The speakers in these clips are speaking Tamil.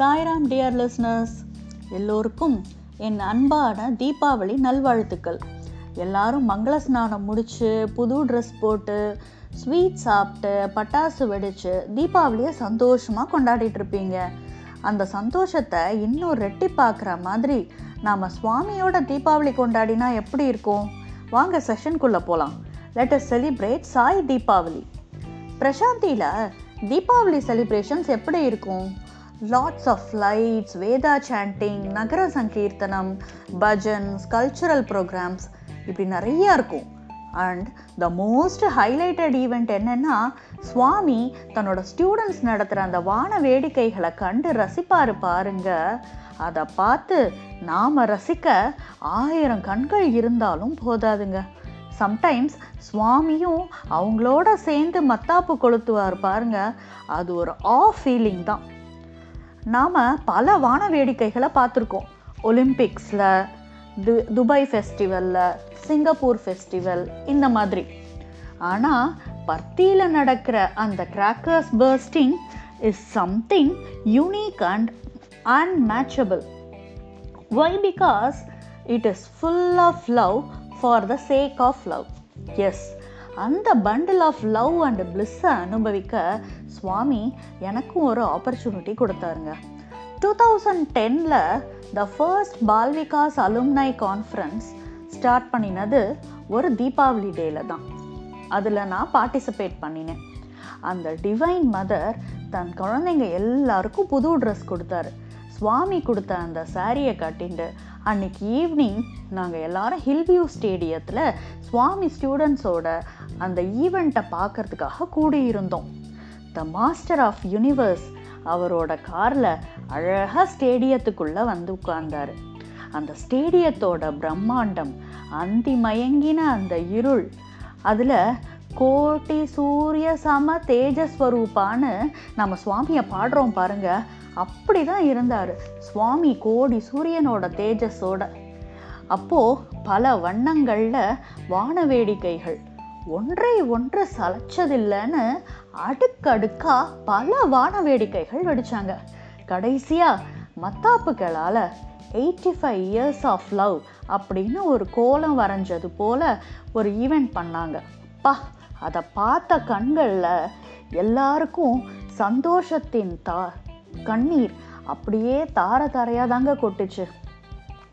சாய்ராம் டியர் லிஸ்னர்ஸ் எல்லோருக்கும் என் அன்பான தீபாவளி நல்வாழ்த்துக்கள். எல்லாரும் மங்கள ஸ்நானம் முடிச்சு புது ட்ரெஸ் போட்டு ஸ்வீட் சாப்பிட்டு பட்டாசு வெடிச்சு தீபாவளியை சந்தோஷமாக கொண்டாடிட்டு இருப்பீங்க. அந்த சந்தோஷத்தை இன்னும் ரெட்டிப்பாக்குற மாதிரி நாம் சுவாமியோட தீபாவளி கொண்டாடினா எப்படி இருக்கும்? வாங்க செஷனுக்குள்ளே போகலாம் let us celebrate Sai Deepavali. பிரசாந்தியில் Deepavali celebrations எப்படி இருக்கும்? Lots of lights Veda chanting நகர சங்கீர்த்தனம் பஜன்ஸ் கல்ச்சுரல் ப்ரோக்ராம்ஸ் இப்படி நிறையா இருக்கும். And the most highlighted event என்னென்னா சுவாமி தன்னோட ஸ்டூடெண்ட்ஸ் நடத்துகிற அந்த வான வேடிக்கைகளை கண்டு ரசிப்பார் பாருங்க. அதை பார்த்து நாம் ரசிக்க ஆயிரம் கண்கள் இருந்தாலும் போதாதுங்க. சம்டைம்ஸ் சுவாமியும் அவங்களோட சேர்ந்து மத்தாப்பு கொளுத்துவார் பாருங்க. அது ஒரு ஆஃப் ஃபீலிங் தான். நாம் பல வான வேடிக்கைகளை பார்த்துருக்கோம். ஒலிம்பிக்ஸில் து துபாய் ஃபெஸ்டிவலில் சிங்கப்பூர் ஃபெஸ்டிவல் இந்த மாதிரி. ஆனால் பர்த்தியில் நடக்கிற அந்த crackers bursting is something unique and unmatchable why because it is full of love for the sake of love as அந்த பண்டில் ஆஃப் லவ் அண்ட் பிளிஸ்ஸை அனுபவிக்க சுவாமி எனக்கும் ஒரு ஆப்பர்ச்சுனிட்டி கொடுத்தாருங்க. Two thousand Daniil the first Balvikas alumni conference start பண்ணினது ஒரு தீபாவளி டேயில் தான். அதில் நான் பார்ட்டிசிபேட் பண்ணினேன். அந்த டிவைன் மதர் தன் குழந்தைங்க எல்லாருக்கும் புது ட்ரெஸ் கொடுத்தாரு. சுவாமி கொடுத்த அந்த சாரியை கட்டிண்டு அன்னைக்கு ஈவினிங் நாங்கள் எல்லாரும் ஹில்வியூ ஸ்டேடியத்தில் சுவாமி ஸ்டூடெண்ட்ஸோட அந்த ஈவெண்ட்டை பார்க்கறதுக்காக கூடியிருந்தோம். த மாஸ்டர் ஆஃப் யூனிவர்ஸ் அவரோட காரில் அழகாக ஸ்டேடியத்துக்குள்ளே வந்து உட்கார்ந்தார். அந்த ஸ்டேடியத்தோட பிரம்மாண்டம் அந்தி மயங்கின அந்த இருள் அதில் கோட்டி சூரிய சம தேஜஸ்வரூப்பான்னு நம்ம சுவாமியை பாடுறோம் பாருங்கள் அப்படி தான் இருந்தார். சுவாமி கோடி சூரியனோட தேஜஸோட. அப்போது பல வண்ணங்களில் வான வேடிக்கைகள். ஒன்றை ஒன்று சளைச்சதில்லைன்னு அடுக்கடுக்காக பல வான வேடிக்கைகள் வெடித்தாங்க கடைசியாக மத்தாப்புகளால் eighty five years of love அப்படின்னு ஒரு கோலம் வரைஞ்சது போல் ஒரு ஈவெண்ட் பண்ணாங்க. பா அதை பார்த்த கண்களில் எல்லாருக்கும் சந்தோஷத்தின் தா கண்ணீர் அப்படியே தார தாரையாக தாங்க கொட்டுச்சு.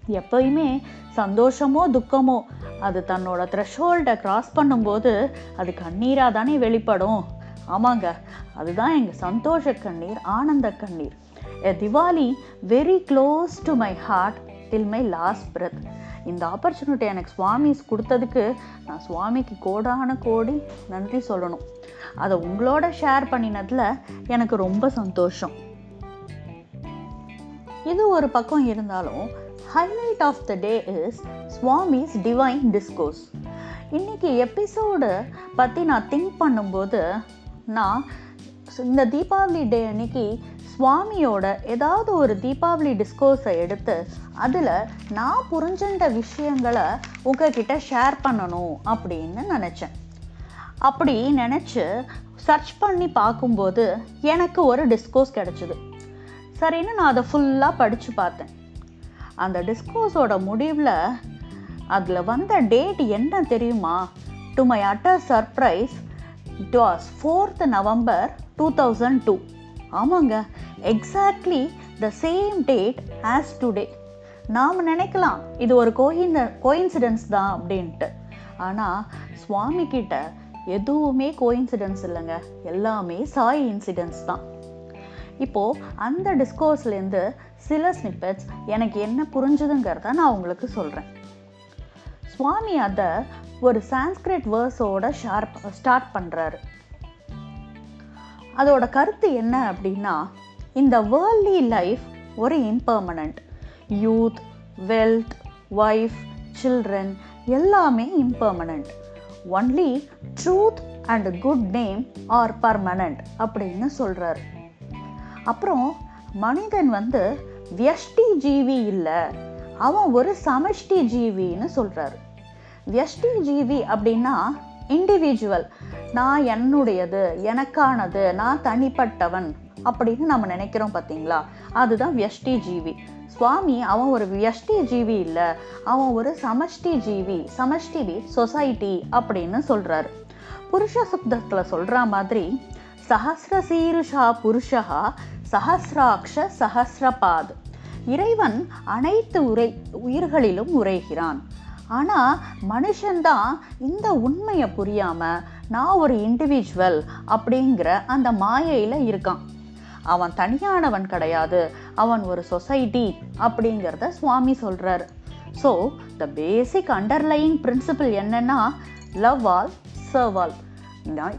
எப்பயுமே சந்தோஷமோ துக்கமோ அது தன்னோட த்ரெஷ்ஹோல்டை கிராஸ் பண்ணும்போது அது கண்ணீராக தானே வெளிப்படும். ஆமாங்க அதுதான் எங்கள் சந்தோஷ கண்ணீர் ஆனந்த கண்ணீர். A Diwali very close to my heart till my last breath இந்த ஆப்பர்ச்சுனிட்டி எனக்கு சுவாமிஸ் கொடுத்ததுக்கு நான் சுவாமிக்கு கோடான கோடி நன்றி சொல்லணும். அதை உங்களோட ஷேர் பண்ணினதில் எனக்கு ரொம்ப சந்தோஷம். இது ஒரு பக்கம் இருந்தாலும் highlight of the day is Swami's divine discourse இன்னைக்கு எபிசோடு பற்றி நான் திங்க் பண்ணும்போது நான் இந்த தீபாவளி டே அன்னைக்கு சுவாமியோட ஏதாவது ஒரு தீபாவளி டிஸ்கோஸை எடுத்து அதில் நான் புரிஞ்சுட்ட விஷயங்களை உங்ககிட்ட ஷேர் பண்ணணும் அப்படின்னு நினச்சேன். அப்படி நினச்சி சர்ச் பண்ணி பார்க்கும்போது எனக்கு ஒரு டிஸ்கோஸ் கிடச்சிது. சரின்னு நான் அதை ஃபுல்லாக படித்து பார்த்தேன். அந்த டிஸ்கோஸோட முடிவில் அதில் வந்த டேட் என்ன தெரியுமா? To my utter surprise it was fourth November two thousand two ஆமாங்க exactly the same date as today நாம் நினைக்கலாம் இது ஒரு கோயின் கோயின்சிடென்ஸ் தான் அப்படின்ட்டு. ஆனால் சுவாமி கிட்ட எதுவுமே கோயின்சிடென்ஸ் இல்லைங்க. எல்லாமே சாய் இன்சிடென்ஸ் தான். இப்போது அந்த டிஸ்கோர்ஸ்லேருந்து சில ஸ்னிப்பெட்ஸ் எனக்கு என்ன புரிஞ்சுதுங்கிறத நான் உங்களுக்கு சொல்கிறேன் சுவாமி அதை ஒரு சான்ஸ்கிரிட் வேர்ஸோட ஷார்ப் ஸ்டார்ட் பண்ணுறாரு அதோட கருத்து என்ன அப்படின்னா இந்த வேர்ல்டி லைஃப் ஒரு impermanent youth wealth wife children எல்லாமே impermanent only truth and good name are permanent அப்படின்னு சொல்கிறாரு அப்புறம் மனிதன் வந்து வியஷ்டி ஜீவி இல்லை அவன் ஒரு சமஷ்டி ஜீவின்னு சொல்கிறாரு வியஷ்டி ஜீவி அப்படின்னா இண்டிவிஜுவல் நான் என்னுடையது எனக்கானது நான் தனிப்பட்டவன் அப்படின்னு நம்ம நினைக்கிறோம் பார்த்தீங்களா அதுதான் வியஷ்டி ஜீவி. சுவாமி அவன் ஒரு வியஷ்டி ஜீவி இல்லை அவன் ஒரு சமஷ்டி ஜீவி சமஷ்டி சொசைட்டி அப்படின்னு சொல்கிறாரு புருஷ சுப்தத்தில் சொல்கிற மாதிரி சஹசிரசீருஷா புருஷா சஹசிராட்ச சஹசிரபாத். இறைவன் அனைத்து உரை உயிர்களிலும் உரைகிறான். ஆனால் மனுஷன்தான் இந்த உண்மையை புரியாமல் நான் ஒரு இண்டிவிஜுவல் அப்படிங்கிற அந்த மாயையில் இருக்கான். அவன் தனியானவன் கிடையாது அவன் ஒரு சொசைட்டி அப்படிங்கிறத சுவாமி சொல்கிறார் so the basic underlying principle என்னன்னா லவ் ஆல் சர்வ் ஆல்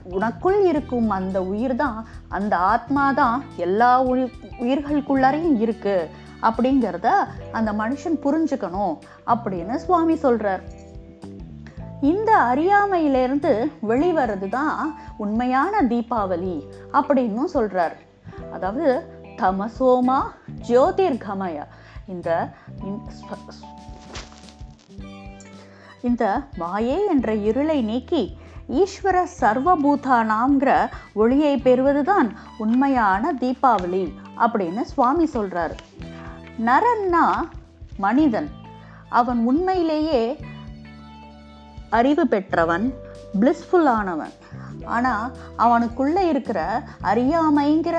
உனக்குள் இருக்கும் அந்த உயிர் தான் அந்த ஆத்மா தான் எல்லா உயிர் உயிர்களுக்குள்ளாரையும் இருக்கு. அப்படிங்கிறத அந்த மனுஷன் புரிஞ்சுக்கணும் அப்படின்னு சுவாமி சொல்றார். இந்த அறியாமையிலிருந்து வெளிவரது தான் உண்மையான தீபாவளி அப்படின்னும் சொல்றார். அதாவது தமசோமா ஜோதிர்கமய. இந்த இந்த மாயே என்ற இருளை நீக்கி ஈஸ்வர சர்வபூதானாங்கிற ஒளியை பெறுவதுதான் உண்மையான தீபாவளி அப்படின்னு சுவாமி சொல்கிறார் நரன்னா மனிதன். அவன் உண்மையிலேயே அறிவு பெற்றவன் பிளிஸ்ஃபுல்லானவன் ஆனால் அவனுக்குள்ளே இருக்கிற அறியாமைங்கிற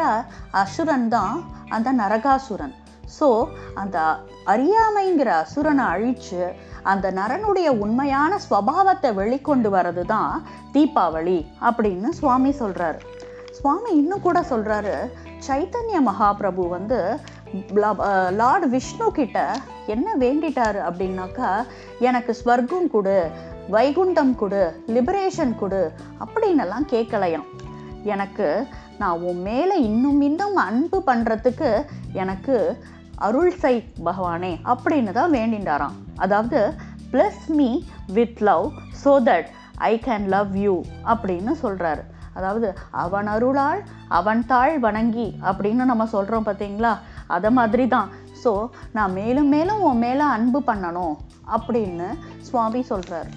அசுரன் தான் அந்த நரகாசுரன். ஸோ அந்த அறியாமைங்கிற அசுரனை அழித்து அந்த நரனுடைய உண்மையான ஸ்வபாவத்தை வெளிக்கொண்டு வர்றது தான் தீபாவளி அப்படின்னு சுவாமி சொல்கிறாரு சுவாமி இன்னும் கூட சொல்கிறாரு சைத்தன்ய மகாபிரபு வந்து லார்ட் விஷ்ணு கிட்ட என்ன வேண்டிட்டாரு அப்படின்னாக்கா எனக்கு ஸ்வர்க்கம் கொடு வைகுண்டம் கொடு லிபரேஷன் கொடு அப்படின்னெல்லாம் கேட்கலையாம் எனக்கு நான் உன் மேலே இன்னும் இன்னும் அன்பு பண்ணுறதுக்கு எனக்கு அருள் செய் பகவானே அப்படின்னு தான் வேண்டிண்டாராம். அதாவது bless me with love so that I can love you அப்படின்னு சொல்கிறாரு அதாவது அவன் அருளால் அவன் தாழ் வணங்கி அப்படின்னு நம்ம சொல்கிறோம் பார்த்தீங்களா அதை மாதிரி தான் ஸோ நான் மேலும் மேலும் உன் மேலே அன்பு பண்ணணும் அப்படின்னு சுவாமி சொல்கிறார்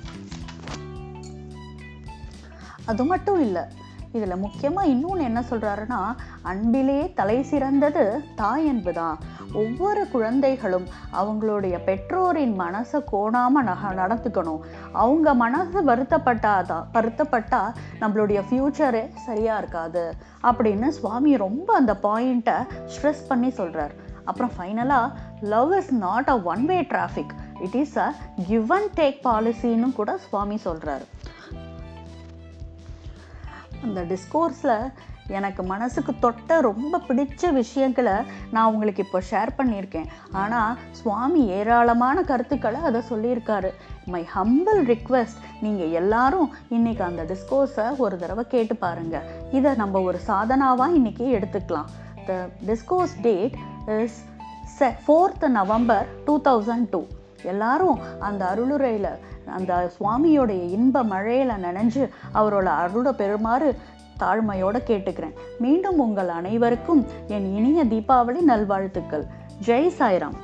அது மட்டும் இல்லை இதில் முக்கியமாக இன்னொன்று என்ன சொல்கிறாருன்னா அன்பிலே தலை சிறந்தது தாய் அன்பு தான் ஒவ்வொரு குழந்தைகளும் அவங்களுடைய பெற்றோரின் மனசை கோணாமல் நக நடத்துக்கணும். அவங்க மனசு வருத்தப்பட்டாதான் வருத்தப்பட்டால் நம்மளுடைய ஃப்யூச்சரே சரியாக இருக்காது. அப்படின்னு சுவாமி ரொம்ப அந்த பாயிண்ட்டை ஸ்ட்ரெஸ் பண்ணி சொல்கிறார் அப்புறம் ஃபைனலாக love is not a one way traffic it is a give and take பாலிசின்னு கூட சுவாமி சொல்கிறாரு அந்த டிஸ்கோர்ஸில் எனக்கு மனசுக்கு தொட்ட ரொம்ப பிடிச்ச விஷயங்களை நான் உங்களுக்கு இப்போ ஷேர் பண்ணியிருக்கேன். ஆனால் சுவாமி ஏராளமான கருத்துக்களை அதை சொல்லியிருக்காரு. மை ஹம்பிள் ரிக்வெஸ்ட் நீங்கள் எல்லாரும் இன்னைக்கு அந்த டிஸ்கோர்ஸை ஒரு தடவை கேட்டு பாருங்கள் இதை நம்ம ஒரு சாதனாவாக இன்றைக்கி எடுத்துக்கலாம். The discourse date is the fourth November two thousand two எல்லாரும் அந்த அருளுரையில் அந்த சுவாமியோடைய இன்ப மழையில் நனைஞ்சு அவரோட அருளை பெறுமாறு தாழ்மையோடு கேட்டுக்கிறேன். மீண்டும் உங்கள் அனைவருக்கும் என் இனிய தீபாவளி நல்வாழ்த்துக்கள். ஜெய் சாய்ராம்.